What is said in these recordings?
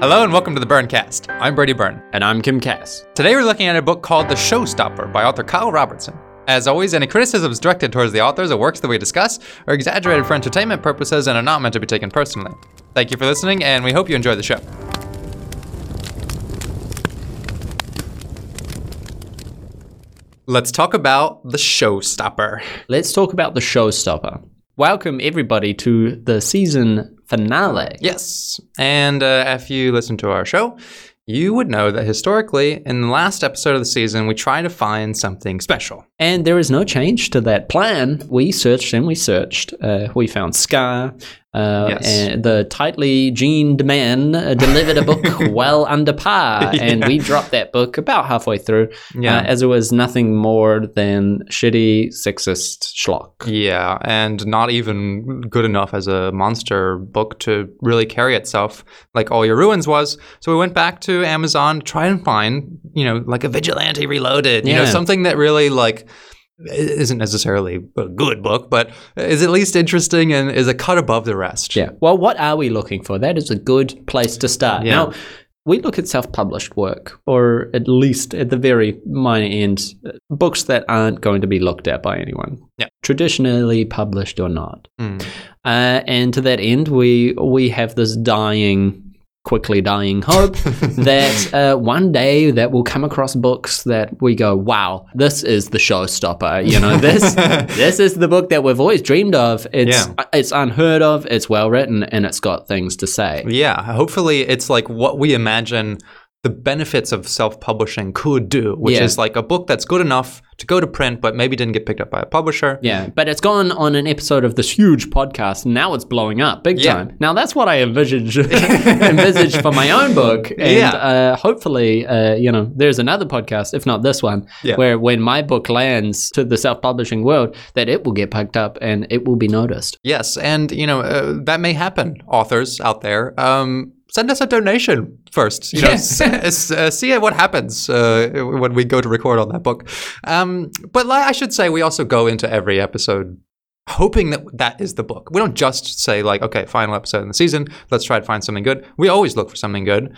Hello and welcome to the Burncast. I'm Brady Byrne. And I'm Kim Cass. Today we're looking at a book called The Showstopper by author Kyle Robertson. As always, any criticisms directed towards the authors or works that we discuss are exaggerated for entertainment purposes and are not meant to be taken personally. Thank you for listening, and we hope you enjoy the show. Let's talk about The Showstopper. Let's talk about the showstopper. Welcome, everybody, to the season finale. Yes. And uh, if you listen to our show, you would know that historically, in the last episode of the season, we try to find something special. And there is no change to that plan. We searched and we searched. Uh, we found Scar. Uh, Yes. and the tightly gened man uh, delivered a book well under par, and we dropped that book about halfway through, Yeah. uh, as it was nothing more than shitty, sexist schlock. Yeah, and not even good enough as a monster book to really carry itself like All Your Ruins was. So we went back to Amazon to try and find, you know, like a Vigilante Reloaded, you know, something that really like isn't necessarily a good book, but is at least interesting and is a cut above the rest. Yeah. Well, what are we looking for? That is a good place to start. Yeah. Now, we look at self published work, or at least at the very minor end, books that aren't going to be looked at by anyone. Yeah. Traditionally published or not. Mm. Uh, and to that end, we, we have this dying, quickly dying hope that uh, one day that we'll come across books that we go, wow, this is the showstopper. You know, this this is the book that we've always dreamed of. It's Yeah. it's unheard of. It's well written, and it's got things to say. Yeah, hopefully it's like what we imagine the benefits of self-publishing could do, which Yeah. is like a book that's good enough to go to print but maybe didn't get picked up by a publisher. Yeah, but it's gone on an episode of this huge podcast. And now it's blowing up big Yeah. time. Now that's what I envisage envisage for my own book, and Yeah. uh, hopefully, uh, you know, there's another podcast, if not this one, where when my book lands to the self-publishing world, that it will get picked up and it will be noticed. Yes, and you know uh, that may happen. Authors out there, um, send us a donation first. You know, s- uh, see what happens uh, when we go to record on that book. Um, but li- I should say, we also go into every episode hoping that that is the book. We don't just say like, okay, final episode in the season. Let's try to find something good. We always look for something good.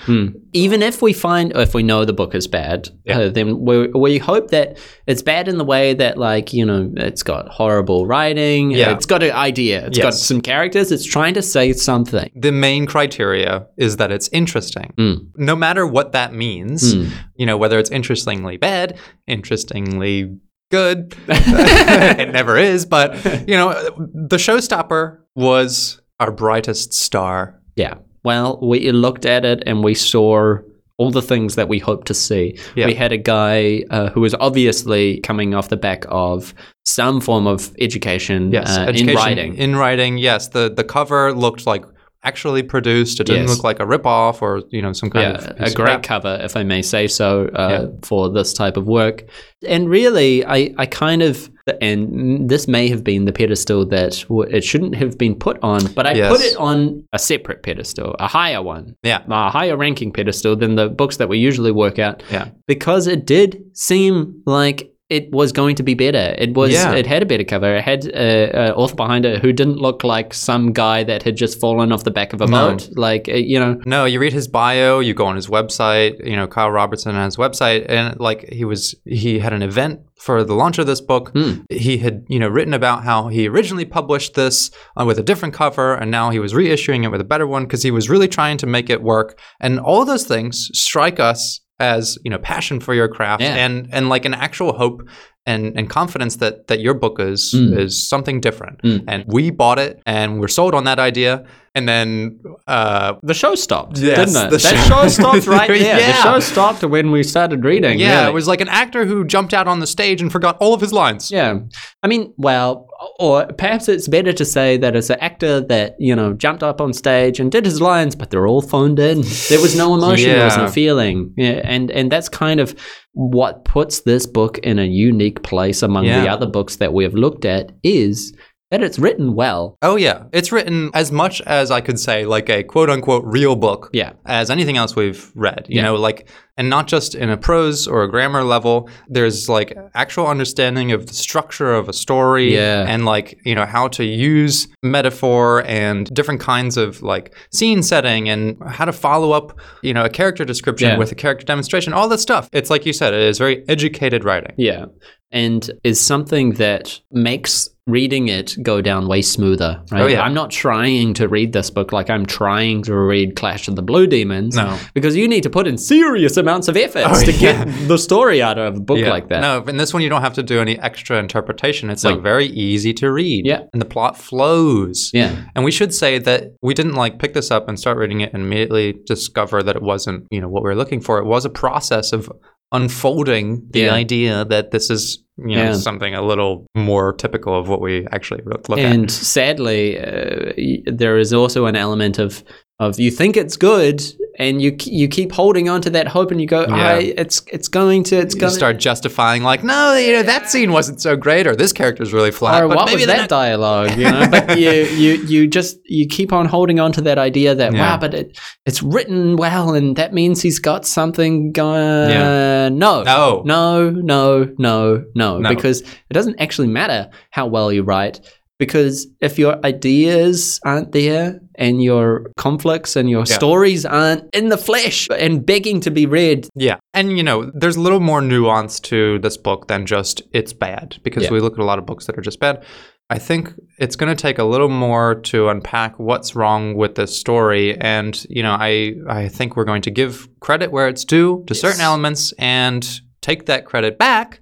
Even if we find, if we know the book is bad, Yeah. uh, then we we hope that it's bad in the way that, like, you know, it's got horrible writing, Yeah. it's got an idea, it's got some characters, it's trying to say something. The main criteria is that it's interesting. Mm. No matter what that means, Mm. you know, whether it's interestingly bad, interestingly good, it never is, but, you know, the showstopper was our brightest star. Yeah. Well, we looked at it and we saw all the things that we hoped to see. Yeah. We had a guy uh, who was obviously coming off the back of some form of education, Yes, uh, education in writing. In writing, yes. The the cover looked like actually produced. It didn't Yes. look like a ripoff or, you know, some kind yeah, of a of great cover, if I may say so, uh, Yeah. for this type of work. And really, I, I kind of, and this may have been the pedestal that w- it shouldn't have been put on, but I Yes. put it on a separate pedestal, a higher one. Yeah. a higher ranking pedestal than the books that we usually work out Yeah. because it did seem like it was going to be better. It was. Yeah. It had a better cover. It had uh, author behind it who didn't look like some guy that had just fallen off the back of a No. boat. Like uh, you know. No, you read his bio, you go on his website, you know, Kyle Robertson has his website, and like he was, he had an event for the launch of this book. Hmm. He had, you know, written about how he originally published this uh, with a different cover, and now he was reissuing it with a better one because he was really trying to make it work. And all those things strike us as, you know, passion for your craft Yeah. and and like an actual hope and, and confidence that that your book is Mm. is something different. Mm. And we bought it and we're sold on that idea. And then uh, The show stopped, Yes, didn't it? the that show- show stopped right there. Yeah. The show stopped when we started reading. Yeah, really. it was like an actor who jumped out on the stage and forgot all of his lines. Yeah, I mean, well, or perhaps it's better to say that it's an actor that you know jumped up on stage and did his lines, but they're all phoned in. There was no emotion, there was no feeling, yeah, and and that's kind of what puts this book in a unique place among the other books that we have looked at. Is that it's written well. Oh yeah, it's written as much as I could say like a quote unquote real book. Yeah. As anything else we've read, you Yeah. know, like and not just in a prose or a grammar level. There's like actual understanding of the structure of a story Yeah. and like you know how to use metaphor and different kinds of like scene setting and how to follow up you know a character description Yeah. with a character demonstration. All that stuff. It's like you said, it is very educated writing. Yeah. And is something that makes reading it go down way smoother, right? Oh, yeah. I'm not trying to read this book like I'm trying to read Clash of the Blue Demons. No. Because you need to put in serious amounts of efforts Oh, to yeah. get the story out of a book like that. No, in this one you don't have to do any extra interpretation. It's No. like very easy to read. Yeah. And the plot flows. Yeah. And we should say that we didn't like pick this up and start reading it and immediately discover that it wasn't, you know, what we were looking for. It was a process of unfolding the Yeah. idea that this is, you know, Yeah. something a little more typical of what we actually look and at. sadly, uh, there is also an element of of you think it's good, and you you keep holding on to that hope, and you go, Yeah. I, it's it's going to, it's You going start justifying like, no, you know, that scene wasn't so great, or this character's really flat. or but what maybe was that next- dialogue? You know, but you you you just you keep on holding on to that idea that Yeah. wow, but it it's written well, and that means he's got something going. Yeah. No, No. no, no, no, no, No. because it doesn't actually matter how well you write. Because if your ideas aren't there and your conflicts and your Yeah. stories aren't in the flesh and begging to be read, Yeah. And, you know, there's a little more nuance to this book than just it's bad because Yeah. we look at a lot of books that are just bad. I think it's going to take a little more to unpack what's wrong with this story. And, you know, I, I think we're going to give credit where it's due to certain elements and take that credit back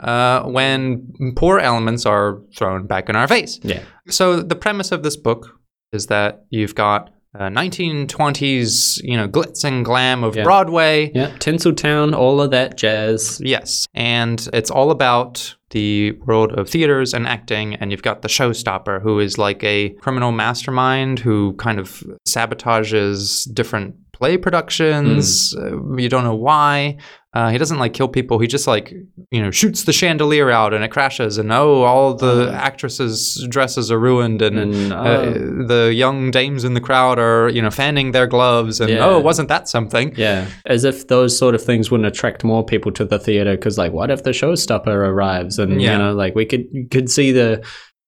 uh, when poor elements are thrown back in our face. yeah, So the premise of this book is that you've got uh, 1920s, you know, glitz and glam of Yeah. Broadway. yeah, Tinseltown, all of that jazz. Yes. And it's all about the world of theaters and acting. And you've got the showstopper, who is like a criminal mastermind who kind of sabotages different play productions. Uh, you don't know why. Uh, he doesn't like kill people. He just like, you know, shoots the chandelier out and it crashes. And oh, all the Uh. actresses' dresses are ruined. And, And, uh, oh. the young dames in the crowd are, you know, fanning their gloves. And Yeah. oh, wasn't that something? Yeah, as if those sort of things wouldn't attract more people to the theater. Because, like, what if the showstopper arrives, and Yeah. you know, like we could could see the,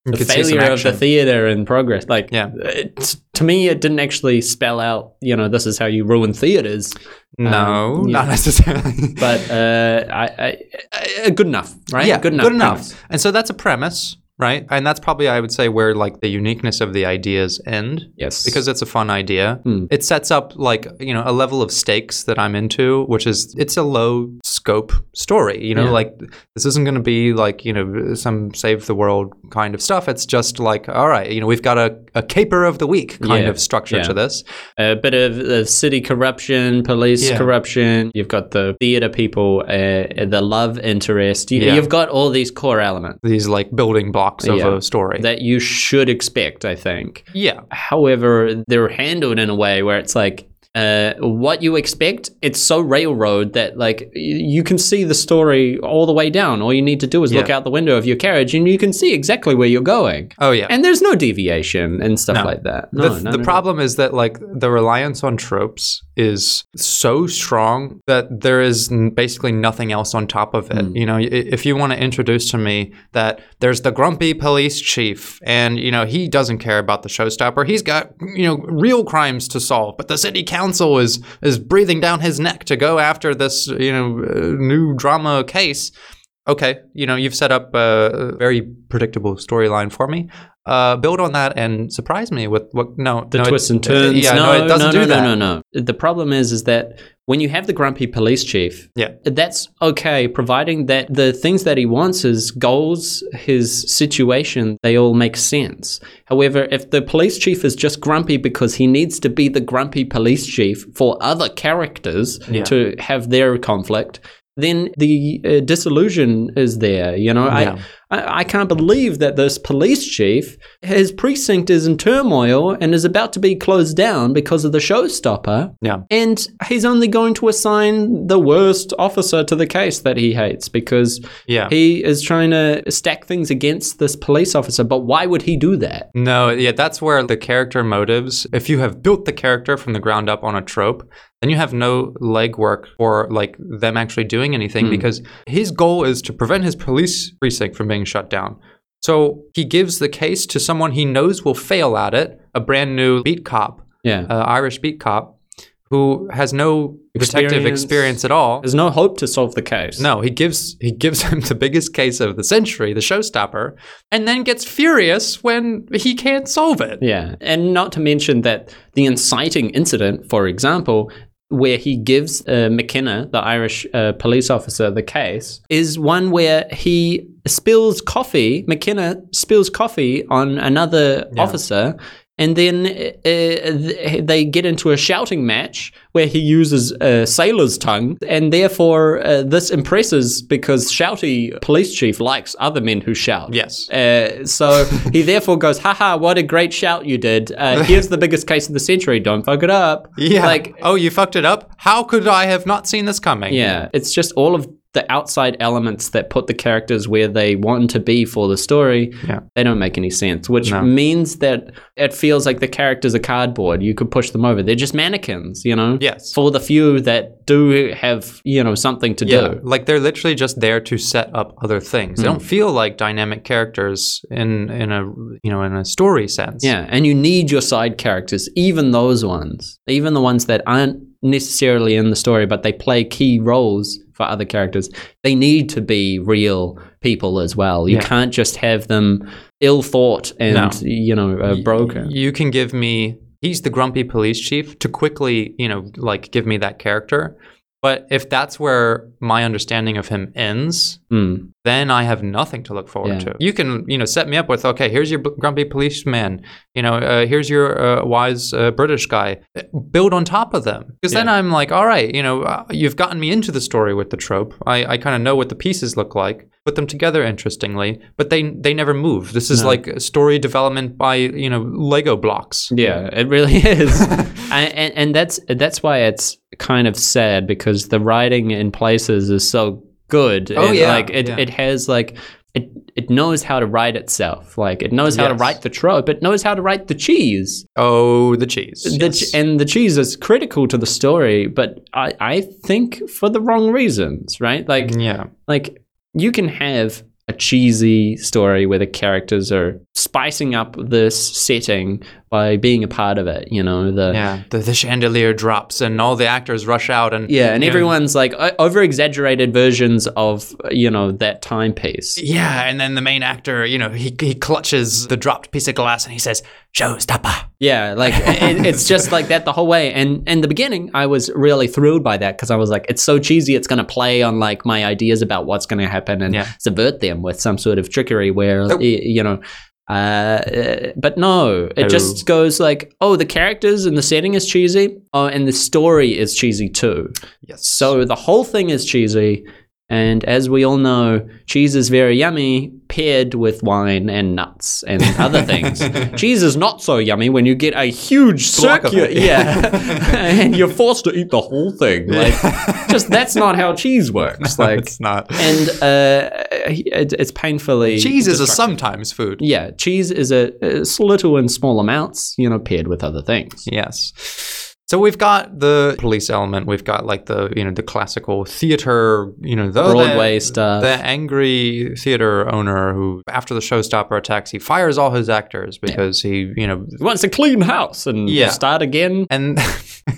the could see some failure of the theater in progress. Like, Yeah. it, to me, it didn't actually spell out, you know, this is how you ruin theaters. No, Um, not necessarily. But uh, I, I, I, good enough, right? yeah, good enough. Good enough. premise. And so that's a premise, right? And that's probably I would say where like the uniqueness of the ideas end Yes, because it's a fun idea. Hmm. It sets up like you know a level of stakes that I'm into, which is it's a low scope story. You know, Yeah. like this isn't going to be like you know some save the world kind of stuff. It's just like all right, you know, we've got a, a caper of the week kind Yeah, of structure yeah. to this. a bit of, of city corruption, police corruption. You've got the theater people, uh, the love interest. You, Yeah. You've got all these core elements. These like building blocks of Yeah. a story. that you should expect, I think. yeah, However, they're handled in a way where it's like, uh, what you expect, it's so railroad that like you can see the story all the way down. All you need to do is look out the window of your carriage and you can see exactly where you're going. oh yeah. And there's no deviation and stuff No. like that. the, No, no, the no, problem is that like the reliance on tropes is so strong that there is basically nothing else on top of it. Mm. You know, if you want to introduce to me that there's the grumpy police chief and you know he doesn't care about the showstopper, he's got you know real crimes to solve, but the city council is is breathing down his neck to go after this you know uh, new drama case. Okay, you know you've set up a a very predictable storyline for me. Uh, build on that and surprise me with what? No, the no, twists and turns. Yeah, no, no, it doesn't no, do no, that. no, no, no. The problem is, is that when you have the grumpy police chief, Yeah. that's okay, providing that the things that he wants, his goals, his situation, they all make sense. However, if the police chief is just grumpy because he needs to be the grumpy police chief for other characters Yeah. to have their conflict, then the uh, disillusion is there. You know, Yeah. I I, I can't believe that this police chief, his precinct is in turmoil and is about to be closed down because of the showstopper. Yeah. And he's only going to assign the worst officer to the case that he hates because Yeah. he is trying to stack things against this police officer. But why would he do that? No, yeah, that's where the character motives, if you have built the character from the ground up on a trope, then you have no legwork for like them actually doing anything hmm. because his goal is to prevent his police precinct from being shut down. So he gives the case to someone he knows will fail at it, a brand new beat cop, Yeah. uh, Irish beat cop, who has no detective Experience. experience at all. There's no hope to solve the case. No, he gives he gives him the biggest case of the century, the showstopper, and then gets furious when he can't solve it. Yeah. And not to mention that the inciting incident, for example, where he gives uh, McKenna, the Irish uh, police officer, the case, is one where he spills coffee. McKenna spills coffee on another officer. And then uh, they get into a shouting match where he uses uh, sailor's tongue, and therefore uh, this impresses because Shouty police chief likes other men who shout. Yes. Uh, so he therefore goes, haha, what a great shout you did. Uh, here's the biggest case of the century. Don't fuck it up. Yeah. Like, oh, you fucked it up? How could I have not seen this coming? yeah, it's just all of the outside elements that put the characters where they want to be for the story. Yeah. They don't make any sense, which No. means that it feels like the characters are cardboard. You could push them over. They're just mannequins, you know? Yes. For the few that do have, you know, something to Yeah, do. like they're literally just there to set up other things. Hmm. They don't feel like dynamic characters in in a you know in a story sense. Yeah, and you need your side characters, even those ones, even the ones that aren't necessarily in the story, but they play key roles for other characters. They need to be real people as well. You Yeah. can't just have them ill thought and No. you know uh, broken. You can give me he's the grumpy police chief to quickly you know like give me that character. But if that's where my understanding of him ends, Mm. then I have nothing to look forward Yeah. to. You can, you know, set me up with, okay, here's your grumpy policeman. You know, uh, here's your uh, wise uh, British guy. Build on top of them, because then I'm like, all right, you know, uh, you've gotten me into the story with the trope. I, I kind of know what the pieces look like. Put them together interestingly, but they they never move. This is No. like story development by you know Lego blocks. Yeah, it really is, and, and and that's that's why it's kind of sad because the writing in places is so good. Oh, and, yeah, like it, yeah. it has like it it knows how to write itself. Like it knows how to write the trope. It knows how to write the cheese. Oh, the cheese. The Yes. ch- and the cheese is critical to the story, but I I think for the wrong reasons, right? Like yeah. like you can have a cheesy story where the characters are spicing up this setting by being a part of it. You know the Yeah, the, the chandelier drops and all the actors rush out and Yeah, and you know, everyone's like over exaggerated versions of you know that timepiece. Yeah, and then the main actor, you know, he, he clutches the dropped piece of glass and he says, "Showstopper." Yeah, like it, it's just like that the whole way. And in the beginning, I was really thrilled by that because I was like, it's so cheesy. It's going to play on like my ideas about what's going to happen and Yeah. subvert them with some sort of trickery where oh. y- you know. Uh, but no, it No. just goes like, oh, the characters and the setting is cheesy. Oh, and the story is cheesy too. Yes. So the whole thing is cheesy. And as we all know, cheese is very yummy paired with wine and nuts and other things. cheese is not so yummy when you get a huge circular, yeah, and you're forced to eat the whole thing. Like, just that's not how cheese works. No, Like, it's not. and uh, it, it's painfully Cheese is a sometimes food. Yeah, cheese is a, it's little in small amounts, you know, paired with other things. Yes. So we've got the police element. We've got like the you know the classical theater. You know the Broadway the, stuff. The angry theater owner who, after the showstopper attacks, he fires all his actors because he you know He wants a clean house and Yeah. start again. and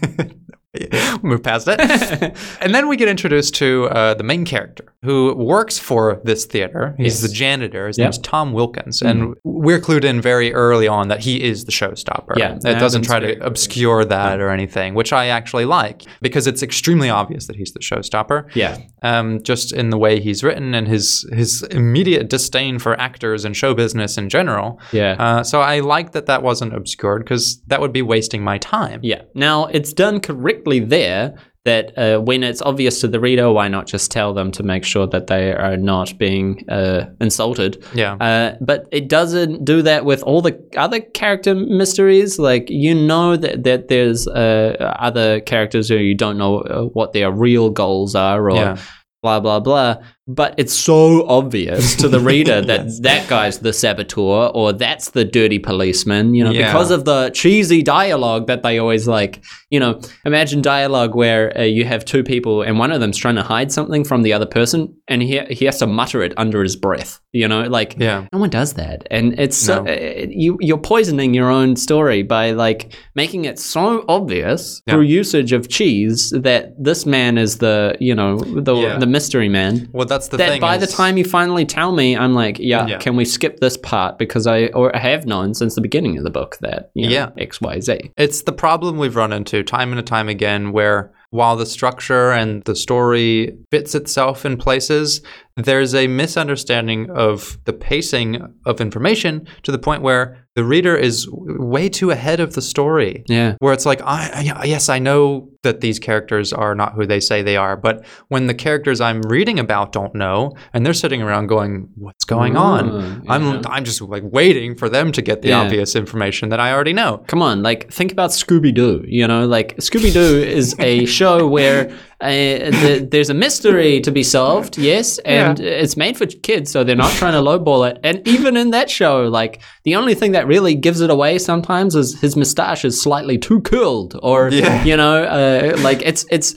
move past it. and then we get introduced to uh, the main character who works for this theater. He's Yes. the janitor. His Yep. name's Tom Wilkins, and we're clued in very early on that he is the showstopper. Yeah, it doesn't try to obscure that or anything, which I actually like because it's extremely obvious that he's the showstopper. Yeah. Um, just in the way he's written and his his immediate disdain for actors and show business in general. Yeah. Uh, so I like that that wasn't obscured because that would be wasting my time. Yeah. Now it's done correctly there that uh, when it's obvious to the reader, why not just tell them to make sure that they are not being uh, insulted? Yeah. Uh, but it doesn't do that with all the other character mysteries. Like you know that that there's uh, other characters who you don't know uh, what their real goals are, or Yeah. blah blah blah. But it's so obvious to the reader that Yes. that guy's the saboteur or that's the dirty policeman. You know, Yeah. because of the cheesy dialogue that they always like. You know, imagine dialogue where uh, you have two people and one of them's trying to hide something from the other person, and he he has to mutter it under his breath. You know, like Yeah. no one does that, and it's so, uh, you you're poisoning your own story by like making it so obvious Yeah. through usage of cheese that this man is the you know the Yeah. the mystery man. Well, that's the thing that thing. by the time you finally tell me, I'm like, yeah, Yeah. can we skip this part because I or I have known since the beginning of the book that you know, Yeah. X Y Z. It's the problem we've run into time and time again where while the structure and the story fits itself in places, there's a misunderstanding of the pacing of information to the point where the reader is way too ahead of the story. Yeah. Where it's like, I, I yes, I know that these characters are not who they say they are, but when the characters I'm reading about don't know, and they're sitting around going, "What's going on?" Mm, I'm. I'm just like waiting for them to get the Yeah. obvious information that I already know. Come on, like think about Scooby Doo. You know, like Scooby Doo is a show where uh, the, there's a mystery to be solved. Yes, and it's made for kids, so they're not trying to lowball it. And even in that show, like the only thing that really gives it away sometimes is his mustache is slightly too curled, or Yeah. you know, uh, like it's it's.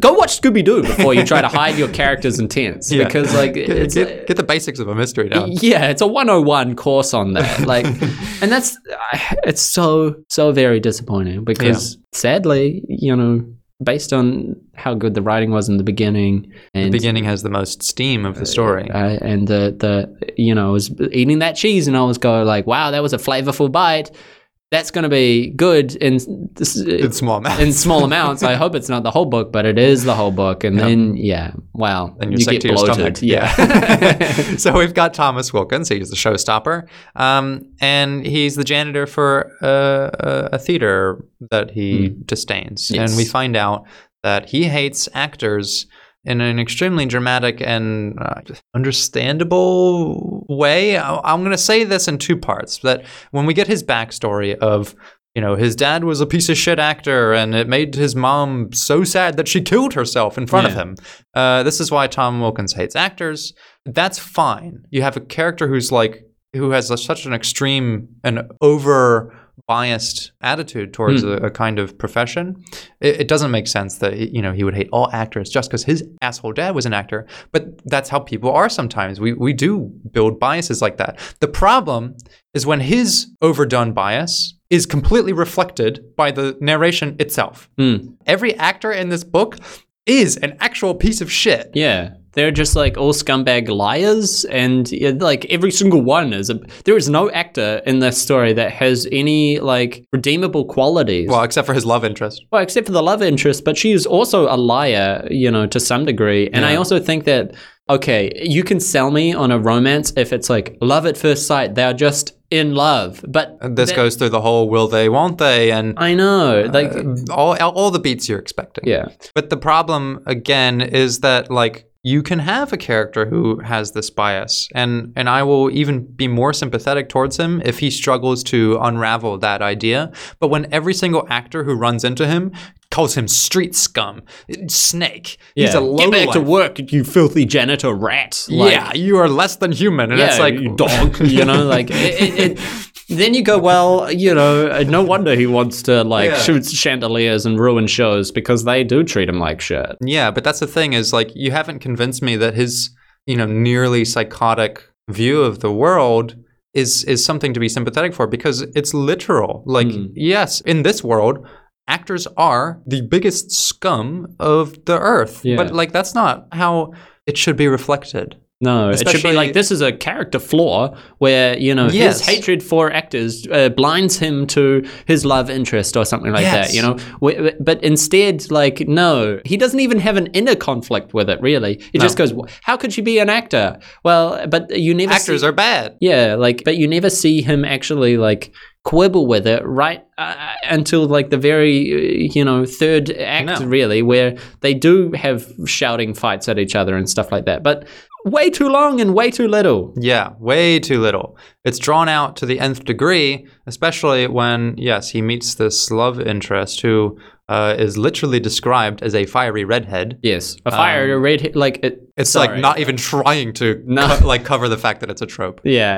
Go watch Scooby Doo before you try to hide your character's intents, Yeah. because like Get, it's get, get the basics of a mystery down. yeah, it's a 101 course on that. Like, and that's it's so so very disappointing because sadly, you know, based on how good the writing was in the beginning and The beginning has the most steam of the story. uh, and the the you know, I was eating that cheese and I was go like, wow, that was a flavorful bite. That's going to be good in in small amounts. in small amounts. I hope it's not the whole book, but it is the whole book. And then, yeah, wow, and you get to your bloated. stomach. Yeah. so we've got Thomas Wilkins. He's the showstopper, um, and he's the janitor for uh, a, a theater that he disdains. Yes. And we find out that he hates actors in an extremely dramatic and uh, understandable way. I- I'm going to say this in two parts. That when we get his backstory of you know, his dad was a piece of shit actor, and it made his mom so sad that she killed herself in front of him. Uh, this is why Tom Wilkins hates actors. That's fine. You have a character who's like, who has a, such an extreme and over biased attitude towards Hmm. a, a kind of profession. It, it doesn't make sense that you know he would hate all actors just because his asshole dad was an actor. But that's how people are sometimes. We we do build biases like that. The problem is when his overdone bias is completely reflected by the narration itself. Hmm. Every actor in this book is an actual piece of shit. Yeah. They're just like all scumbag liars, and yeah, like every single one is a. There is no actor in this story that has any like redeemable qualities. Well, except for his love interest. Well, except for the love interest, but she is also a liar, you know, to some degree. And I also think that okay, you can sell me on a romance if it's like love at first sight. They're just in love, but And this that- goes through the whole will they, won't they, and I know, uh, like all all the beats you're expecting. yeah, But the problem again is that like you can have a character who has this bias and and I will even be more sympathetic towards him if he struggles to unravel that idea. But when every single actor who runs into him calls him street scum, snake, he's a low get back to work, you filthy janitor rat. Like, yeah, you are less than human, and yeah, it's like dog, you know, like it, it, it, then you go, well, you know, no wonder he wants to like Yeah. shoot chandeliers and ruin shows because they do treat him like shit. Yeah, but that's the thing is like you haven't convinced me that his, you know, nearly psychotic view of the world is is something to be sympathetic for because it's literal. Like Mm. yes, in this world, actors are the biggest scum of the earth. Yeah. But like that's not how it should be reflected. No, it should be like this is a character flaw where you know Yes. his hatred for actors uh, blinds him to his love interest or something like Yes. that. You know, but instead, like no, he doesn't even have an inner conflict with it. Really, it just goes, "How could she be an actor?" Well, but you never Actors see- are bad. yeah, like, but you never see him actually like quibble with it right uh, until like the very uh, you know third act know. really where they do have shouting fights at each other and stuff like that but way too long and way too little Yeah, way too little. It's drawn out to the nth degree, especially when, yes, he meets this love interest who uh, is literally described as a fiery redhead. yes a fire red like it, Um, It's sorry. like not even trying to No. co- like cover the fact that it's a trope. Yeah,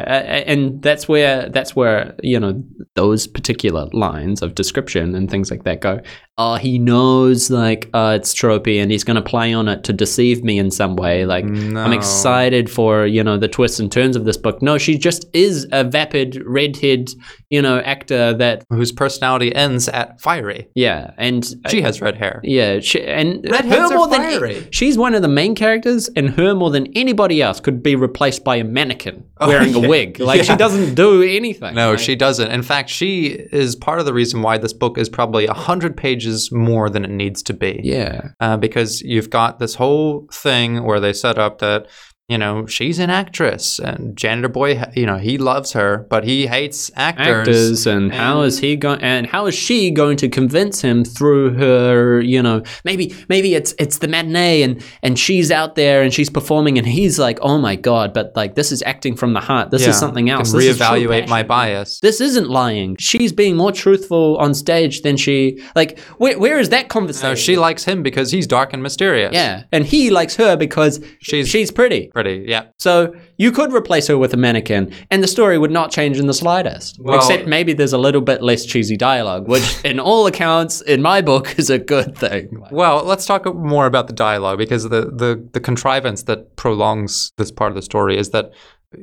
and that's where that's where you know those particular lines of description and things like that go. Oh, he knows like uh, it's tropey, and he's going to play on it to deceive me in some way. Like I'm excited for you know the twists and turns of this book. No, she just is a vapid redhead, you know, actor that Whose personality ends at fiery. yeah, and She has red hair. yeah, she, and Redheads her are more than fiery. she's one of the main characters, and her more than anybody else could be replaced by a mannequin wearing Oh, yeah. a wig. Like she doesn't do anything. No, Like, she doesn't. In fact, she is part of the reason why this book is probably a hundred pages more than it needs to be. Yeah, uh, because you've got this whole thing where they set up that you know she's an actress and janitor boy you know he loves her but he hates actors, actors, and how is he going? And how is she going to convince him through her? You know, maybe maybe it's it's the matinee, and and she's out there and she's performing, and he's like, oh my god, but like this is acting from the heart. This Yeah, is something else. can This is reevaluate my bias This isn't lying. She's being more truthful on stage than she like. Where, where is that conversation? no she likes him because he's dark and mysterious yeah, and he likes her because She's- she's pretty. Pretty yeah So you could replace her with a mannequin, and the story would not change in the slightest. Well- Except maybe there's a little bit less cheesy dialogue, which, in all accounts, in my book, is a good thing. well let's talk more about the dialogue because the, the the contrivance that prolongs this part of the story is that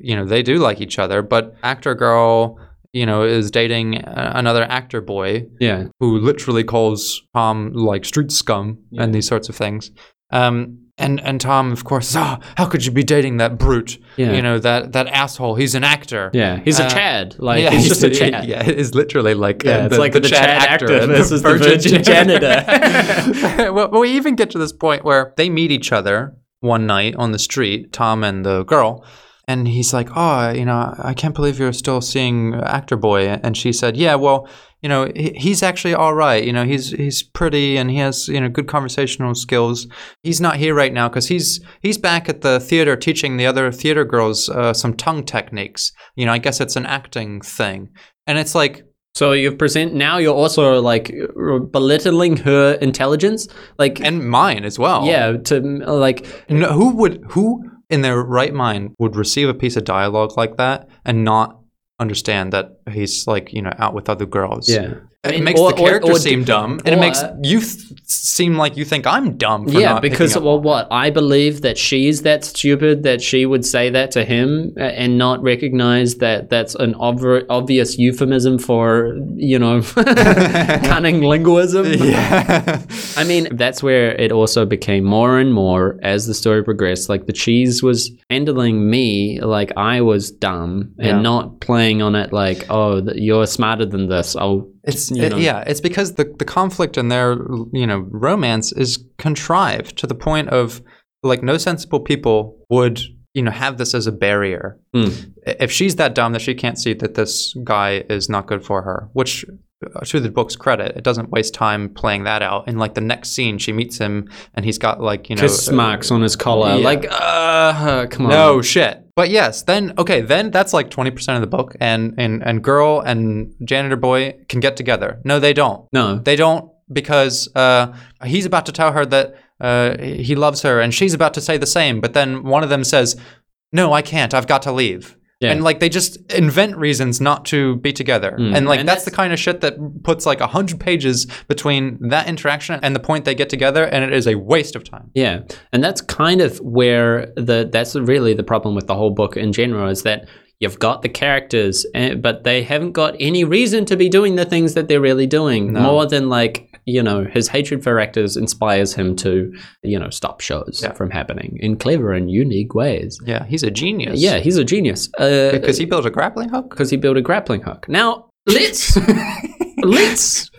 you know they do like each other but actor girl you know is dating another actor boy Yeah, who literally calls Tom like street scum and these sorts of things. Um, and and Tom, of course, oh, how could you be dating that brute? Yeah. You know that that asshole. He's an actor. yeah. He's a Uh, Chad. Like yeah, he's just a Chad. Yeah, it is literally like Yeah, uh, it's like the, the Chad, Chad actor actor and versus the virgin janitor. well, we even get to this point where they meet each other one night on the street, Tom and the girl. And he's like, "Oh, you know, I can't believe you're still seeing Actor Boy." And she said, "Yeah, well, you know, he's actually all right. You know, he's he's pretty and he has you know good conversational skills. He's not here right now because he's he's back at the theater teaching the other theater girls uh, some tongue techniques. You know, I guess it's an acting thing. And it's like, So you present now. You're also like belittling her intelligence. Like, and mine as well. yeah, to like No, who would who in their right mind would receive a piece of dialogue like that and not understand that he's like you know out with other girls? yeah. I it makes or- the character or- seem dumb, and it makes you th- seem like you think I'm dumb. For yeah, not because well, what I believe that she is that stupid that she would say that to him uh, and not recognize that that's an obvi- obvious euphemism for you know cunning linguism. Yeah, I mean, that's where it also became more and more as the story progressed. Like the cheese was handling me like I was dumb and Yeah. not playing on it like, oh, you're smarter than this. Oh, It's it- yeah, it's because the the conflict in their you know romance is contrived to the point of like no sensible people would you know have this as a barrier. Mm. If she's that dumb that she can't see that this guy is not good for her, which uh, to the book's credit, it doesn't waste time playing that out. In like the next scene, she meets him and he's got like you know kiss marks on his collar. yeah. Like, uh, come on. no shit. But yes, then okay, then that's like twenty percent of the book, and and and girl and janitor boy can get together. No, they don't. No. They don't because uh, he's about to tell her that uh, he loves her, and she's about to say the same. But then one of them says, "No, I can't. I've got to leave." Yeah. And like they just invent reasons not to be together, Mm. and like And that's, that's- the kind of shit that puts like a hundred pages between that interaction and the point they get together, and it is a waste of time. Yeah, and that's kind of where the that's really the problem with the whole book in general is that you've got the characters, eh, but they haven't got any reason to be doing the things that they're really doing. No. More than like you know his hatred for actors inspires him to you know stop shows Yeah. from happening in clever and unique ways. Yeah, he's a genius. Yeah, he's a genius. Uh, because he built a grappling hook. because he built a grappling hook. Now let's let's.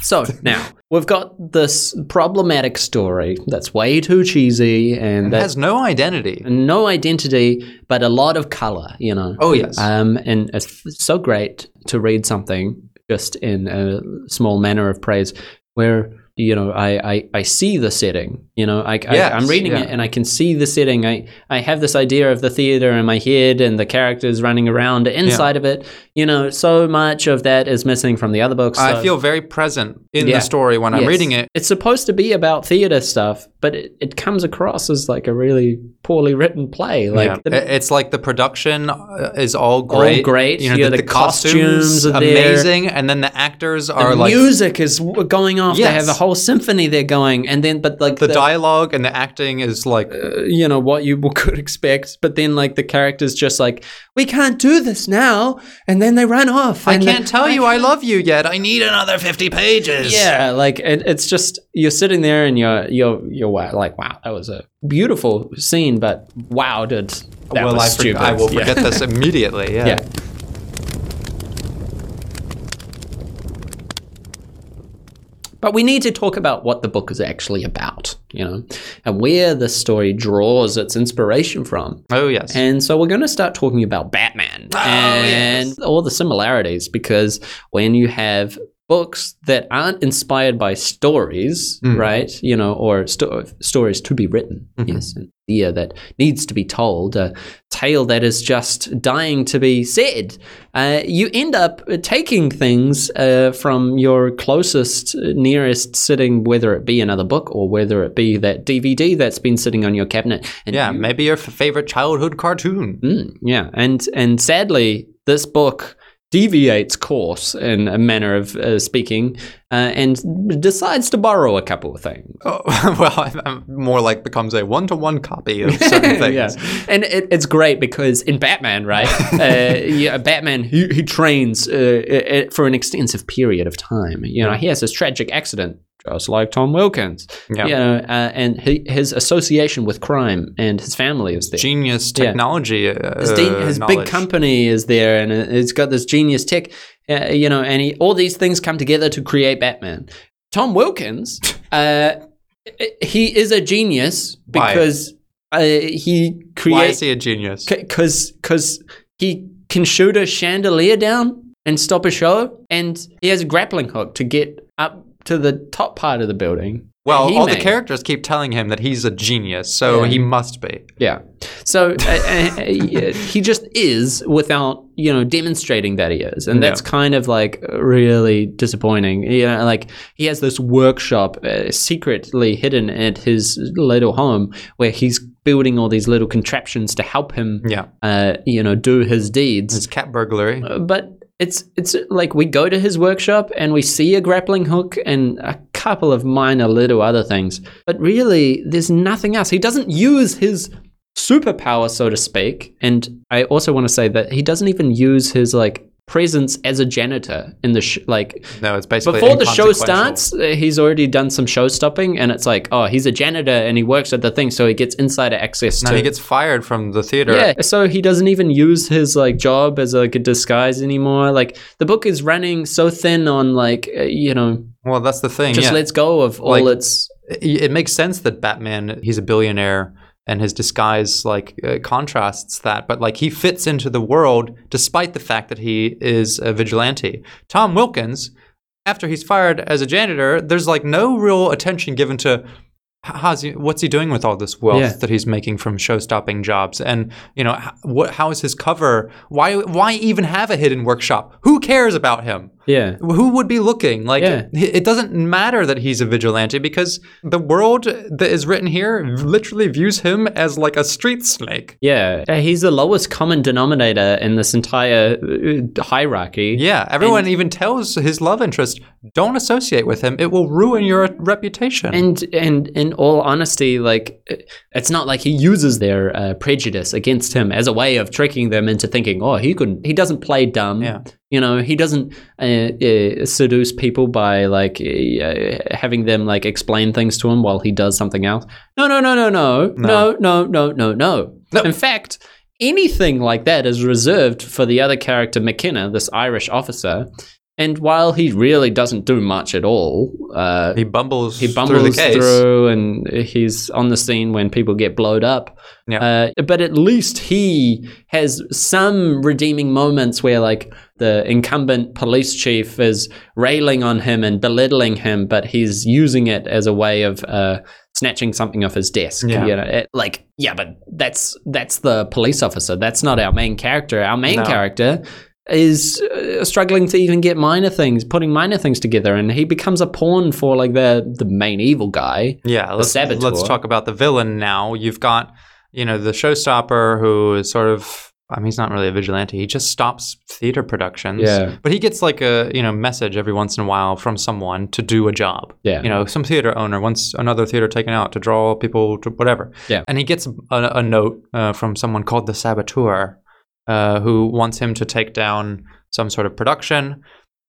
So now we've got this problematic story that's way too cheesy and that has no identity. no identity, but a lot of color. You know. Oh yes. Um, and it's so great to read something just in a small manner of praise where you know I, I, I see the setting you know I, Yes, I, am reading yeah. it and I can see the setting I, I have this idea of the theater in my head and the characters running around inside of it you know so much of that is missing from the other books I feel very present in Yeah. the story when I'm reading it. it's supposed to be about theater stuff but it, it comes across as like a really poorly written play like yeah. the- it's like the production uh, is all All great. great. You know, Yeah, the, the the costumes, costumes are there. amazing, and then the actors the are like music is going off. They have a whole symphony they're going, and then but like the, dialogue and the acting is like uh, you know what you could expect, but then like the characters just like we can't do this now, and then they run off. I can't tell you I love you yet. I need another 50 pages. Yeah, like it, it's just you're sitting there and you're you're you're like wow that was a beautiful scene, but wow did that well, was I, stupid. I will Yeah. forget this immediately. Yeah. Yeah. But we need to talk about what the book is actually about, you know, and where the story draws its inspiration from. Oh yes. And so we're going to start talking about Batman Oh, and yes. all the similarities because when you have books that aren't inspired by stories, Mm. right? You know, or sto- stories to be written, Mhm. yes, an idea that needs to be told, a tale that is just dying to be said. Uh, you end up taking things uh, from your closest, uh, nearest sitting, whether it be another book or whether it be that DVD that's been sitting on your cabinet. And yeah, you- maybe your f- favorite childhood cartoon. Mm, yeah, and and sadly, this book deviates course in a manner of uh, speaking, uh, and decides to borrow a couple of things. Oh, well, I'm, more like becomes a one-to-one copy of certain things. yeah, and it, it's great because in Batman, right? uh, yeah, Batman he, he trains uh, uh, for an extensive period of time. You know, he has this tragic accident. Just like Tom Wilkins, Yeah. you know, uh, and he, his association with crime and his family is there. Genius Yeah. technology. Uh, his, de- his big company is there and it- it's got this genius tech uh, you know and he, all these things come together to create batman tom wilkins uh, he is a genius because uh, he Why creates is he a genius? because because he can shoot a chandelier down and stop a show and he has a grappling hook to get up to the top part of the building Well, all the characters keep telling him that he's a genius, so Yeah. he must be. Yeah. So uh, uh, he just is without, you know, demonstrating that he is. And that's Yeah. kind of like really disappointing. You know, like he has this workshop uh, secretly hidden at his little home where he's building all these little contraptions to help him, Yeah, uh, you know, do his deeds. it's cat burglary. Uh, But it's it's like we go to his workshop and we see a grappling hook and a couple of minor little other things. But really, there's nothing else. He doesn't use his superpower, so to speak. And I also want to say that he doesn't even use his like presence as a janitor in the sh- like No, it's basically before the show starts uh, he's already done some show stopping and it's like oh he's a janitor and he works at the thing so he gets insider access No, to he gets fired from the theater. yeah, so he doesn't even use his like job as like a disguise anymore. Like the book is running so thin on like uh, you know Well, that's the thing. just yeah. lets go of all Like- its it, it makes sense that Batman he's a billionaire and his disguise like uh, contrasts that but like he fits into the world despite the fact that he is a vigilante. Tom Wilkins after he's fired as a janitor there's like no real attention given to how's he, what's he doing with all this wealth Yeah. that he's making from show-stopping jobs? And you know what how is his cover? Why why even have a hidden workshop? Who cares about him yeah who would be looking like Yeah. it doesn't matter that he's a vigilante because the world that is written here literally views him as like a street snake yeah he's the lowest common denominator in this entire uh, hierarchy. yeah everyone even tells his love interest don't associate with him it will ruin your reputation And and in all honesty, like uh, it's not like he uses their uh, prejudice against him as a way of tricking them into thinking, oh, he couldn't. He doesn't play dumb. Yeah. You know, he doesn't uh, uh, seduce people by like uh, having them like explain things to him while he does something else. No, no, no, no, no, no, no, no, no, no. No. In fact, anything like that is reserved for the other character, McKenna, this Irish officer. And while he really doesn't do much at all, uh, He bumbles. he through bumbles the case. through and he's on the scene when people get blowed up. Yeah. Uh, but at least he has some redeeming moments where, like, the incumbent police chief is railing on him and belittling him, but he's using it as a way of uh, snatching something off his desk. Yeah. You know, it- like, yeah, but that's that's the police officer. That's not our main character. Our main No. character is uh, struggling to even get minor things, putting minor things together, and he becomes a pawn for like the the main evil guy. Yeah, let's, saboteur. let's talk about the villain now. You've got, you know, the showstopper who is sort of, I mean, he's not really a vigilante. He just stops theater productions. Yeah. But he gets like a, you know, message every once in a while from someone to do a job. Yeah. You know, some theater owner wants another theater taken out to draw people to whatever. Yeah. And he gets a, a note uh, from someone called the saboteur uh, who wants him to take down some sort of production.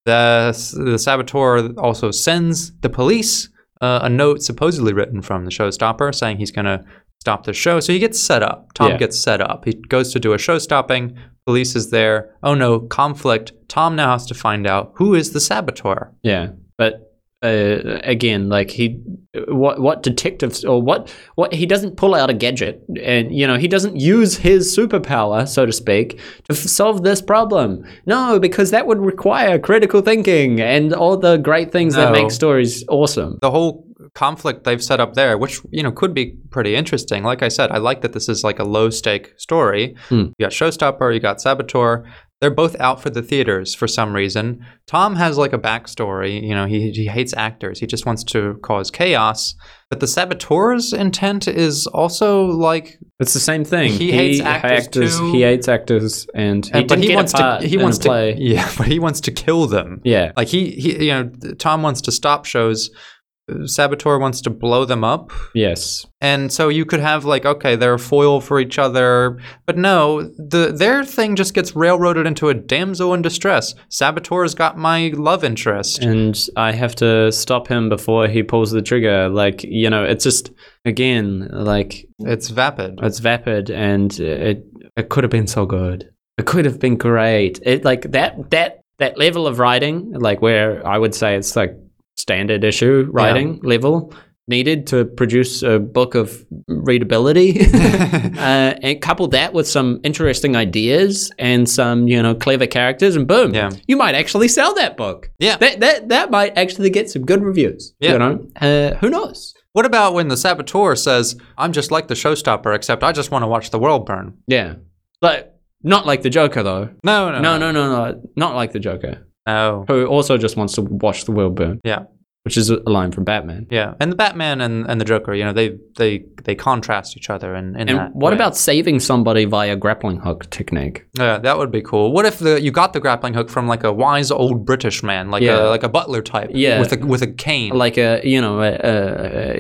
The, the saboteur also sends the police uh, a note supposedly written from the showstopper saying he's going to stop the show. So he gets set up. Tom Yeah. gets set up. He goes to do a show stopping. Police is there. Oh no, conflict. Tom now has to find out who is the saboteur. Yeah, but uh, again, like he, what what detectives or what what he doesn't pull out a gadget, and you know he doesn't use his superpower, so to speak, to f- solve this problem. No, because that would require critical thinking and all the great things that make stories awesome. the whole conflict they've set up there, which you know could be pretty interesting. Like I said, I like that this is like a low stake story. Hmm. You got Showstopper, you got Saboteur. They're both out for the theaters for some reason. Tom has like a backstory. You know, he he hates actors. He just wants to cause chaos. But the Saboteur's intent is also like, It's the same thing. He hates actors too. He hates actors, and he but he wants to he wants to play. yeah, but he wants to kill them. Yeah, Like he, he you know, Tom wants to stop shows. Saboteur wants to blow them up. yes, And so you could have like, okay, they're a foil for each other, but no, the their thing just gets railroaded into a damsel in distress. Saboteur's got my love interest. and I have to stop him before he pulls the trigger. Like you know, it's just again like It's vapid. it's vapid, and it it could have been so good. It could have been great. It like that that that level of writing, like where I would say it's like standard issue writing level needed to produce a book of readability. Uh, and couple that with some interesting ideas and some you know clever characters and boom Yeah. you might actually sell that book. Yeah. that that, that might actually get some good reviews Yeah. you know? Uh, who knows? What about when the saboteur says, "I'm just like the showstopper, except I just want to watch the world burn"? yeah. But not like the joker though. No, no, no. no no no. Not like the joker no. who also just wants to watch the world burn Yeah, which is a line from batman yeah. And the Batman and, and the Joker, you know, they they they contrast each other in, in and what way. about saving somebody via grappling hook technique Yeah, that would be cool. What if the you got the grappling hook from like a wise old British man, like Yeah. a like a butler type, Yeah. with a with a cane. like a you know a,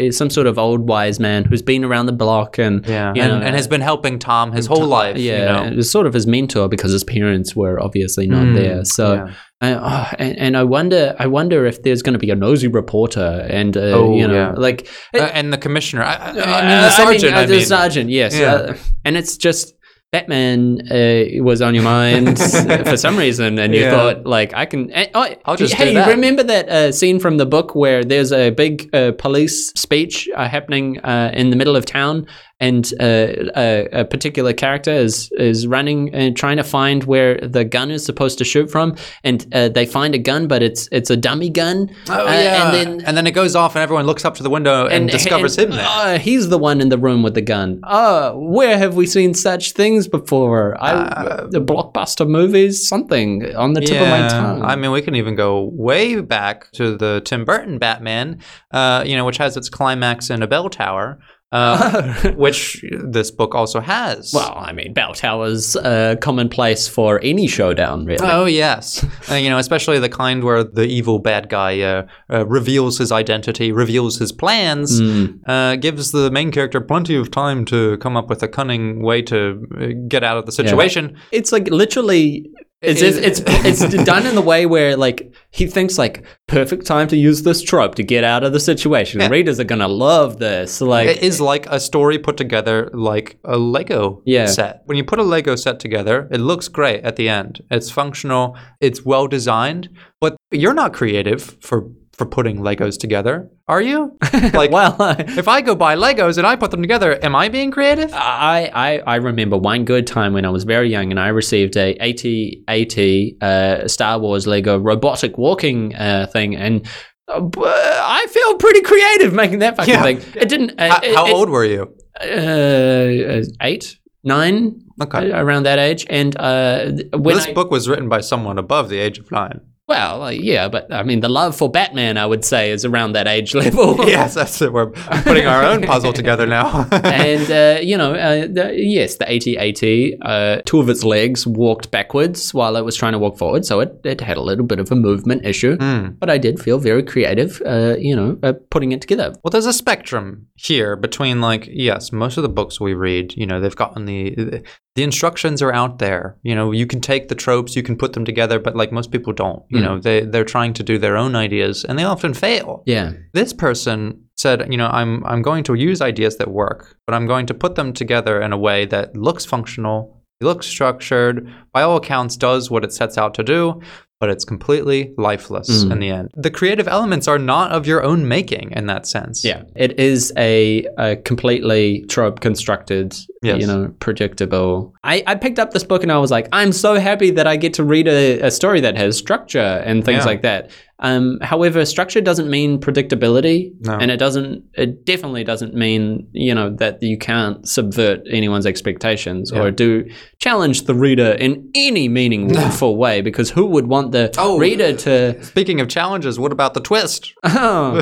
a, some sort of old wise man who's been around the block and Yeah, and, know, and has been helping Tom his whole life. yeah you know? it's sort of his mentor because his parents were obviously not Mm, there so yeah. Uh, oh, and, and I wonder I wonder if there's going to be a nosy reporter and uh, Oh, you know yeah. like Uh, and the commissioner. I, I, I mean, Uh, the sergeant. uh, I the sergeant, yes. Yeah. Uh, and it's just Batman uh, was on your mind for some reason, and you Yeah. thought, like, I can. eh, Oh, I'll just hey, do that. remember that uh, scene from the book where there's a big uh, police speech uh, happening uh, in the middle of town, and uh, a, a particular character is is running and trying to find where the gun is supposed to shoot from, and uh, they find a gun, but it's it's a dummy gun. Oh Uh, yeah. and then and then it goes off, and everyone looks up to the window and, discovers and, him there. Uh, he's the one in the room with the gun. Oh, where have we seen such things before? I, Uh, the blockbuster movies, something on the tip of my tongue. I mean, we can even go way back to the Tim Burton Batman, uh, you know, which has its climax in a bell tower, uh, which this book also has. well, I mean, Bell Tower's uh, commonplace for any showdown, really. Oh yes, uh, you know, especially the kind where the evil bad guy uh, uh, reveals his identity, reveals his plans, Mm. uh, gives the main character plenty of time to come up with a cunning way to uh, get out of the situation. It's like literally It's just, it's it's done in the way where like he thinks like perfect time to use this trope to get out of the situation. Yeah. Readers are gonna love this. Like it is like a story put together like a Lego Yeah. set. When you put a Lego set together, it looks great at the end. It's functional, it's well designed, but you're not creative for for putting Legos together, are you? Like well, if I go buy Legos and I put them together, am I being creative? I, I I remember one good time when I was very young and I received a AT-AT uh, Star Wars Lego robotic walking uh, thing and. Uh, I feel pretty creative making that fucking Yeah. thing. It didn't. Uh, How, it- how it- old were you? Uh, eight, nine, Okay. uh, around that age. And uh, when this I, book was written by someone above the age of nine. Well, uh, yeah, but I mean, the love for Batman, I would say, is around that age level. yes, that's it. We're putting our own puzzle together now. and uh, you know, uh, the, yes, the AT-AT, uh, two of its legs walked backwards while it was trying to walk forward, so it, it had a little bit of a movement issue. Hmm. But I did feel very creative, uh, you know, uh, putting it together. Well, there's a spectrum here between like yes, most of the books we read, you know, they've gotten the the instructions are out there. You know, you can take the tropes, you can put them together, but like most people don't. You Mm. know, they they're trying to do their own ideas and they often fail. Yeah, This person said, you know, I'm I'm going to use ideas that work, but I'm going to put them together in a way that looks functional, looks structured, by all accounts does what it sets out to do, but it's completely lifeless Mm. in the end. The creative elements are not of your own making in that sense. yeah. It is a, a completely trope constructed, Yes. you know, predictable. I, I picked up this book and I was like, I'm so happy that I get to read a, a story that has structure and things Yeah. like that. Um, however, structure doesn't mean predictability, No. and it doesn't. It definitely doesn't mean you know that you can't subvert anyone's expectations Yeah. or do challenge the reader in any meaningful way. Because who would want the Oh. reader to? Speaking of challenges, what about the twist? Oh,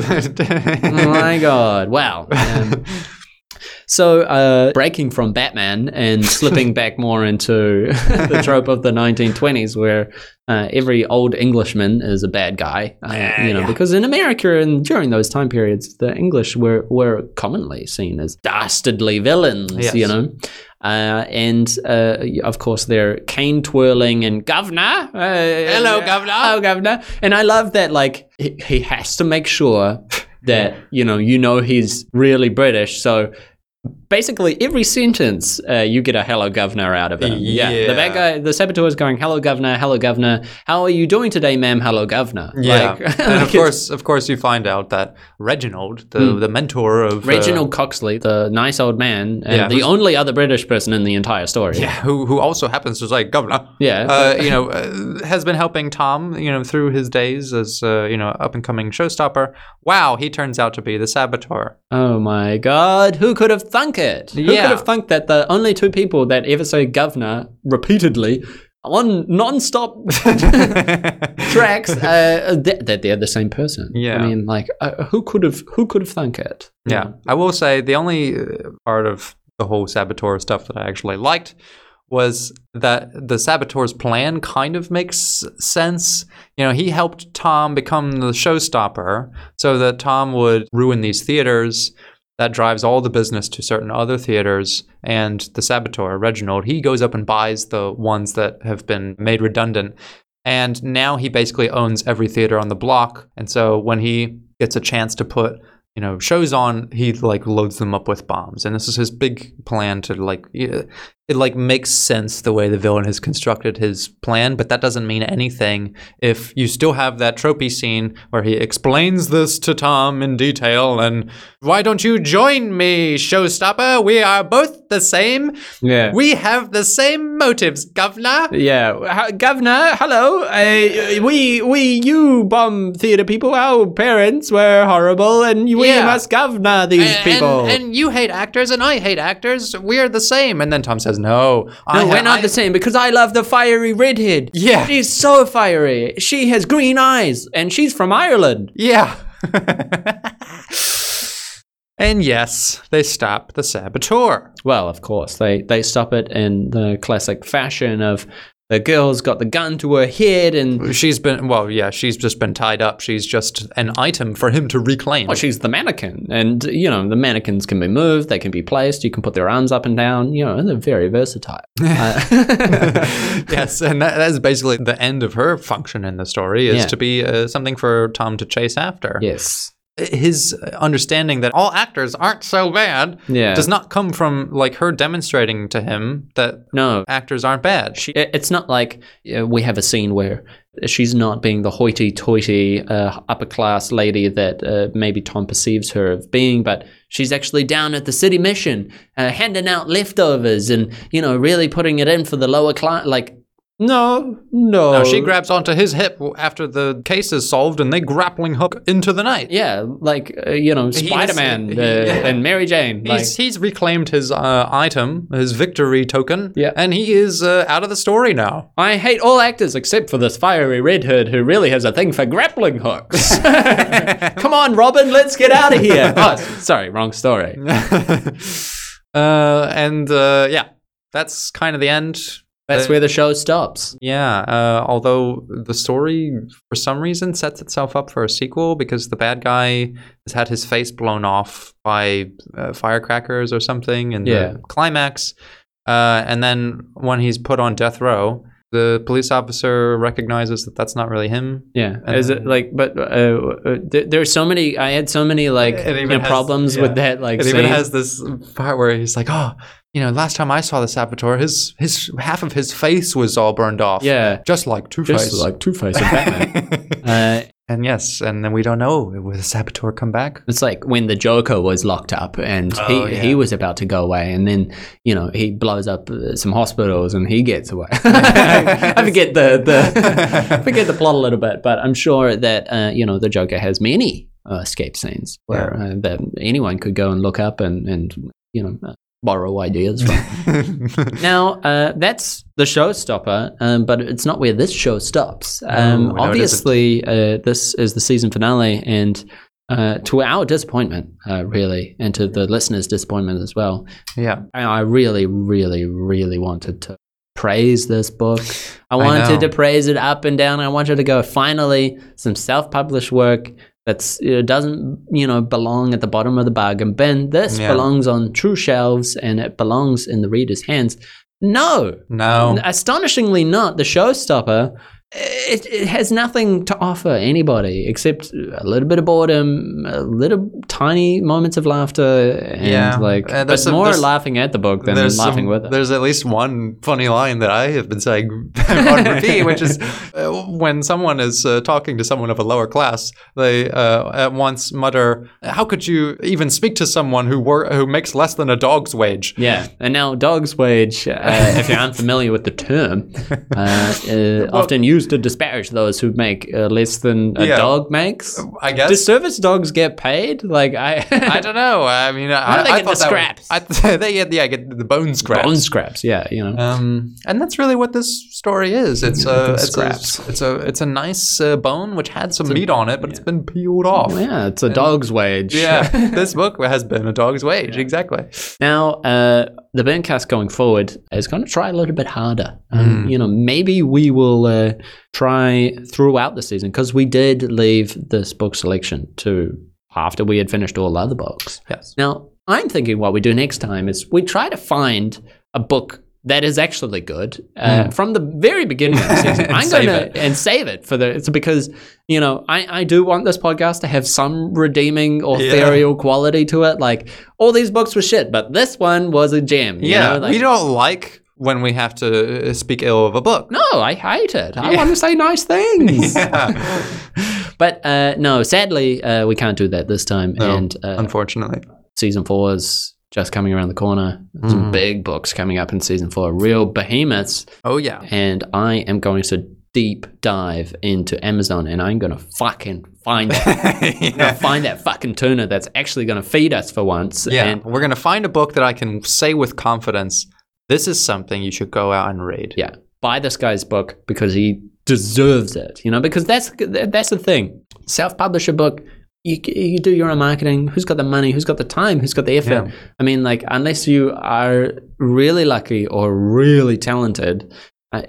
my god! Wow. Um, so, uh, breaking from Batman and slipping back more into the trope of the 1920s, where uh, every old Englishman is a bad guy, uh, Yeah, you know, yeah. because in America and during those time periods, the English were were commonly seen as dastardly villains, Yes. you know. Uh, and uh, of course, they're cane twirling and governor. Uh, Hello, governor. Hello, governor. And I love that, like, he, he has to make sure that, you know, you know he's really British. So basically, every sentence, uh, you get a hello, governor out of him. The Yeah. bad guy, the saboteur is going, hello, governor, hello, governor. How are you doing today, ma'am? Hello, governor. Yeah, Like- and like of course, of course, you find out that Reginald, the the mentor of uh, Reginald Coxley, the nice old man, and Yeah, the only other British person in the entire story. yeah, who who also happens to say governor. Yeah. uh, you know, uh, has been helping Tom, you know, through his days as uh, you know up and coming showstopper. Wow, he turns out to be the saboteur. Oh my god, who could have thunk it? Who Yeah. could have thunk that the only two people that ever say governor repeatedly on non-stop tracks uh, that, that they're the same person. Yeah. I mean, like, uh, who could have who could have thunk it? Yeah, I will say the only uh, part of the whole saboteur stuff that I actually liked was that the saboteur's plan kind of makes sense. You know, he helped Tom become the showstopper so that Tom would ruin these theaters. That drives all the business to certain other theaters. And the saboteur, Reginald, he goes up and buys the ones that have been made redundant. And now he basically owns every theater on the block. And so when he gets a chance to put you know shows on he like loads them up with bombs and this is his big plan to like it like makes sense the way the villain has constructed his plan but that doesn't mean anything if you still have that tropey scene where he explains this to tom in detail and why don't you join me showstopper we are both the same Yeah. we have the same motives governor yeah, H- Governor. Hello. Uh, we, we, you bomb theater people. Our parents were horrible, and we Yeah. must governor these and, people. and you hate actors and I hate actors. We're the same. And then Tom says, "No, I No, ha- we're not I- the same because I love the fiery redhead. Yeah. She's so fiery. She has green eyes and she's from Ireland. Yeah. and yes, they stop the saboteur. Well, of course, they, they stop it in the classic fashion of the girl's got the gun to her head, and She's been well, yeah. She's just been tied up. She's just an item for him to reclaim. well, she's the mannequin. And, you know, the mannequins can be moved, they can be placed, you can put their arms up and down, you know, they're very versatile. Uh, yes, and that, that is basically the end of her function in the story is Yeah. to be uh, something for Tom to chase after. yes. His understanding that all actors aren't so bad Yeah. does not come from like her demonstrating to him that No, actors aren't bad. She, it's not like uh, we have a scene where she's not being the hoity-toity uh, upper-class lady that uh, maybe Tom perceives her of being, but she's actually down at the city mission, uh, handing out leftovers and you know really putting it in for the lower class. Like, no, no, No, she grabs onto his hip after the case is solved, and they grappling hook into the night. Yeah, like uh, you know, is- Spider-Man uh, yeah. and Mary Jane. Like, He's, he's reclaimed his uh, item, his victory token, Yeah. and he is uh, out of the story now. I hate all actors except for this fiery redhead who really has a thing for grappling hooks. Come on, Robin, let's get out of here. Oh, sorry, wrong story. uh, and uh, yeah, that's kind of the end. That's where the show stops. Yeah, uh, although the story, for some reason, sets itself up for a sequel because the bad guy has had his face blown off by uh, firecrackers or something in Yeah. the climax. Uh, and then when he's put on death row, the police officer recognizes that that's not really him. Yeah, And is it like? But uh, uh, there, there's so many. I had so many like you know, has- problems yeah. with that. Like, It even has this part where he's like, "Oh, you know, last time I saw the saboteur, his his half of his face was all burned off. yeah, just like Two Face. just like Two Face and Batman. uh, and yes, and then we don't know will the saboteur come back. It's like when the Joker was locked up and Oh, he, yeah. he was about to go away, and then you know he blows up uh, some hospitals and he gets away. I forget the, the forget the plot a little bit, but I'm sure that uh, you know the Joker has many uh, escape scenes where uh, that anyone could go and look up and and you know borrow ideas from. Now, uh, that's the showstopper, um, but it's not where this show stops. Um, No, obviously, uh, this is the season finale, and uh, to our disappointment, uh, really, and to the listeners' disappointment as well, yeah. I, I really, really, really wanted to praise this book. I I wanted know. to praise it up and down. I wanted to go, finally, some self published work. That's it doesn't you know belong at the bottom of the bargain bin. This Yeah. belongs on true shelves and it belongs in the reader's hands. No, No. astonishingly not. The showstopper, it, it has nothing to offer anybody except a little bit of boredom, a little tiny moments of laughter, and Yeah. like, Uh, but there's some- more laughing at the book than laughing some- with it. There's at least one funny line that I have been saying on repeat, which is uh, when someone is uh, talking to someone of a lower class, they uh, at once mutter, "How could you even speak to someone who wor- who makes less than a dog's wage?" Yeah, and now dog's wage, uh, if you're unfamiliar with the term, uh, uh, often used to disparage those who make uh, less than a Yeah. dog makes. I guess. Do service dogs get paid? Like I, I don't know. I mean, I, do they I get thought the scraps? Was, I, they get yeah, get the bone scraps. bone scraps. Yeah, you know. Um, and that's really what this story is. It's Yeah, a, it's a, scraps. it's a, it's a nice uh, bone which had some meat on it, but it's been peeled off. yeah, it's a dog's wage. Yeah, this book has been a dog's wage. Exactly. Now, uh, the Burncast going forward is going to try a little bit harder. Um, Mm. You know, maybe we will uh, try throughout the season because we did leave this book selection to after we had finished all other books. Yes. Now, I'm thinking what we do next time is we try to find a book that is actually good uh, from the very beginning of the season. I'm going to and save it for the. It's because you know I I do want this podcast to have some redeeming authorial quality to it. Like all these books were shit, but this one was a gem. you Yeah, know? Like, we don't like when we have to uh, speak ill of a book. no, I hate it. I Yeah. want to say nice things. Yeah. But uh, no, sadly, uh, we can't do that this time. No, and uh, Unfortunately. season four is just coming around the corner. Some Mhm. big books coming up in season four, real behemoths. Oh yeah. And I am going to deep dive into Amazon and I'm going to fucking find it. I'm going to find that fucking tuna that's actually going to feed us for once. Yeah, And we're gonna find a book that I can say with confidence. This is something you should go out and read. yeah, buy this guy's book because he deserves it. You know, because that's that's the thing. Self-publish a book. You, you do your own marketing. Who's got the money? Who's got the time? Who's got the effort? Yeah. I mean, like, unless you are really lucky or really talented, uh,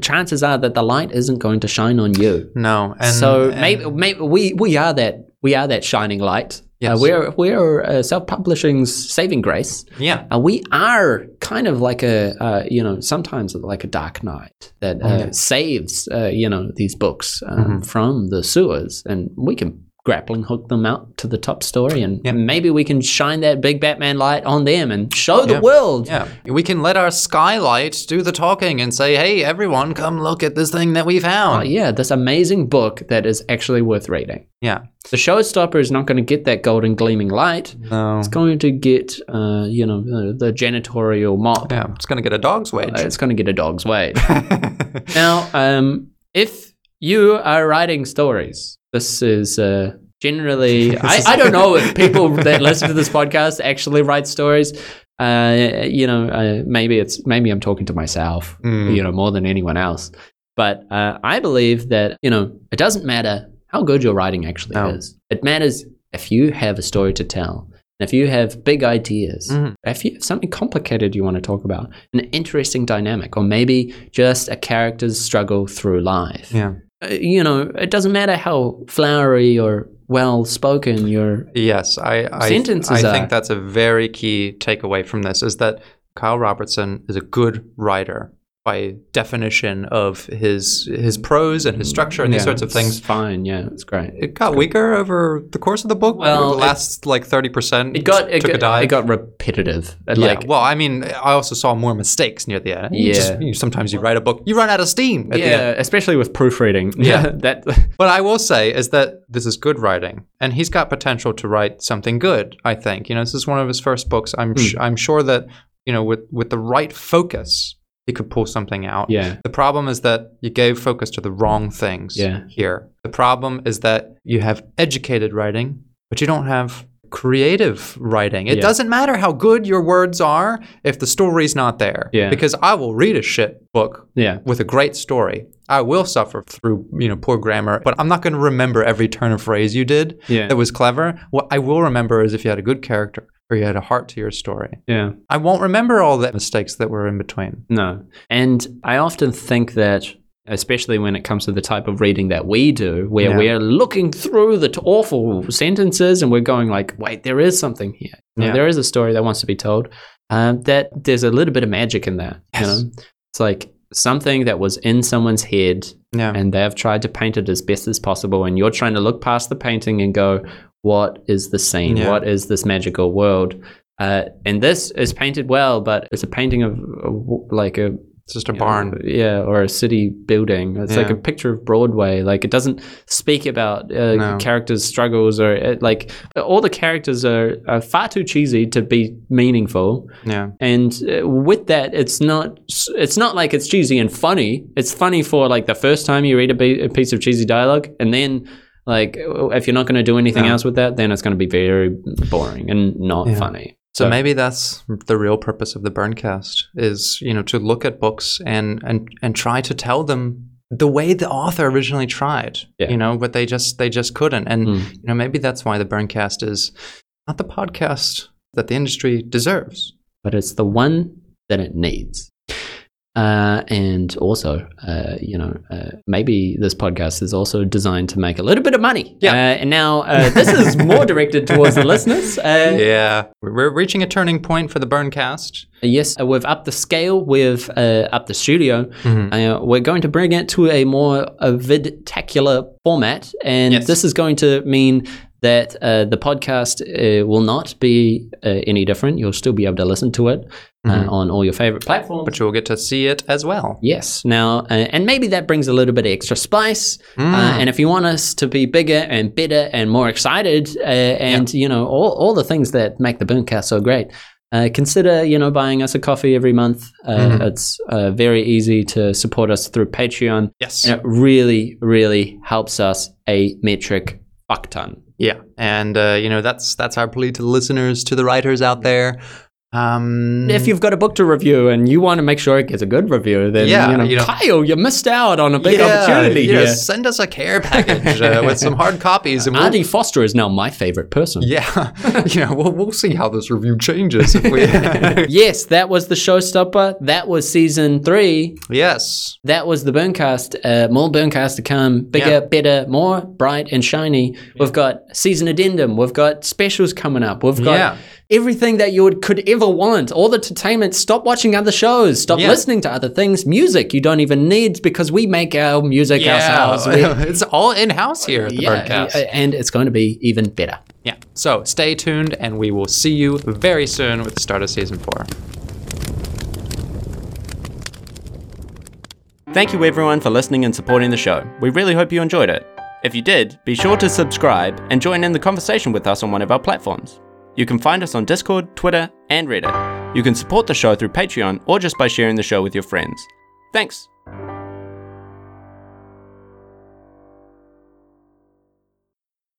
chances are that the light isn't going to shine on you. No. And, so and- maybe, maybe we we are that we are that shining light. Yes. Uh, we're we're uh, self-publishing's saving grace. Yeah. Uh, we are kind of like a, uh, you know, sometimes like a dark knight that uh, Yeah. saves, uh, you know, these books um, Mhm. from the sewers, and we can grappling hook them out to the top story, and Yeah. maybe we can shine that big Batman light on them and show the Yeah. world. Yeah. We can let our skylight do the talking and say, hey, everyone, come look at this thing that we found. yeah, this amazing book that is actually worth reading. Yeah. The showstopper is not going to get that golden gleaming light. No. It's going to get, uh, you know, the, the janitorial mop. Yeah. It's going to get a dog's wage. Uh, It's going to get a dog's wage. Now, um, if you are writing stories, this is uh, generally, I, I don't know if people that listen to this podcast actually write stories. Uh, you know, uh, maybe it's maybe I'm talking to myself, Mm. you know, more than anyone else. But uh, I believe that you know it doesn't matter how good your writing actually No. is. It matters if you have a story to tell. If you have big ideas, Mhm. if you have something complicated you want to talk about, an interesting dynamic, or maybe just a character's struggle through life. yeah. Uh, you know, it doesn't matter how flowery or well spoken your. Yes, I I, Sentences I are- think that's a very key takeaway from this is that Kyle Robertson is a good writer by definition of his his prose and his structure and these sorts of things. Fine, yeah, it's great. It got weaker over the course of the book. Well, the last like thirty percent. It got it took a dive. it got repetitive. Yeah. Like well, I mean, I also saw more mistakes near the end. You just- Yeah. you- sometimes you write a book, you run out of steam at the end. yeah, especially with proofreading. Yeah. that What I will say is that this is good writing, and he's got potential to write something good. I think you know this is one of his first books. I'm hmm. sh- I'm sure that you know with with the right focus, he could pull something out. yeah, The problem is that you gave focus to the wrong things. Yeah. Here, the problem is that you have educated writing, but you don't have creative writing. It Yeah. doesn't matter how good your words are if the story's not there. Yeah. Because I will read a shit book yeah, with a great story. I will suffer through, you know, poor grammar, but I'm not going to remember every turn of phrase you did yeah, that was clever. What I will remember is if you had a good character or you had a heart to your story. yeah. I won't remember all the mistakes that were in between. No. And I often think that, especially when it comes to the type of reading that we do, where Yeah. we're looking through the t- awful sentences and we're going like, wait, there is something here. You know, there is a story that wants to be told. Um, that there's a little bit of magic in that. You Yes. know, it's like something that was in someone's head Yeah. and they've tried to paint it as best as possible and you're trying to look past the painting and go what is the scene Yeah. what is this magical world uh, and this is painted well but it's a painting of like a it's just a you know, barn. yeah or a city building it's like a picture of broadway like it doesn't speak about uh, No. characters struggles or uh, like all the characters are, are far too cheesy to be meaningful Yeah. and uh, with that it's not it's not like it's cheesy and funny it's funny for like the first time you read a, be- a piece of cheesy dialogue and then like if you're not going to do anything No. else with that then it's going to be very boring and not Yeah. funny So maybe that's the real purpose of the Burncast is, you know, to look at books and and and try to tell them the way the author originally tried. Yeah. You know, but they just they just couldn't. And Mm. you know, maybe that's why the Burncast is not the podcast that the industry deserves. but it's the one that it needs uh, and also, uh, you know, uh, maybe this podcast is also designed to make a little bit of money. Yeah. Uh, and now uh, this is more directed towards the listeners. Uh, yeah. We're reaching a turning point for the Burncast. Yes, uh, we've upped the scale. We've uh, upped the studio. Mhm. Uh, we're going to bring it to a more uh, vidtacular format, and Yes. this is going to mean that uh, the podcast uh, will not be uh, any different. You'll still be able to listen to it uh, Mhm. on all your favorite platforms. But you'll get to see it as well. Yes. Now, uh, and maybe that brings a little bit of extra spice. Mm. Uh, and if you want us to be bigger and better and more excited, uh, and you know all, all the things that make the Burncast so great, uh, consider you know buying us a coffee every month. Uh, Mhm. It's uh, very easy to support us through Patreon. Yes. And it really, really helps us a metric fuck ton. Yeah, and uh, you know that's that's our plea to the listeners, to the writers out there. Um, If you've got a book to review and you want to make sure it gets a good review, then Yeah, you know, you know- Kyle, you missed out on a big opportunity yeah, here. Send us a care package uh, with some hard copies, and we'll, Foster is now my favorite person. yeah, you know, we'll, we'll see how this review changes if we. Yes, that was the showstopper. That was season three. yes, That was the Burncast. Uh, more Burncast to come. Bigger, Yeah. better, more bright and shiny. We've got season addendum. We've got specials coming up. We've got Yeah. Everything that you would, could ever want. All the entertainment. Stop watching other shows. Stop Yeah. listening to other things. Music you don't even need because we make our music ourselves. We- it's all in house here at the yeah, Burncast. uh, and it's going to be even better. Yeah. So stay tuned, and we will see you very soon with the start of season four. Thank you everyone for listening and supporting the show. We really hope you enjoyed it. If you did, be sure to subscribe and join in the conversation with us on one of our platforms. You can find us on Discord, Twitter, and Reddit. You can support the show through Patreon or just by sharing the show with your friends. Thanks.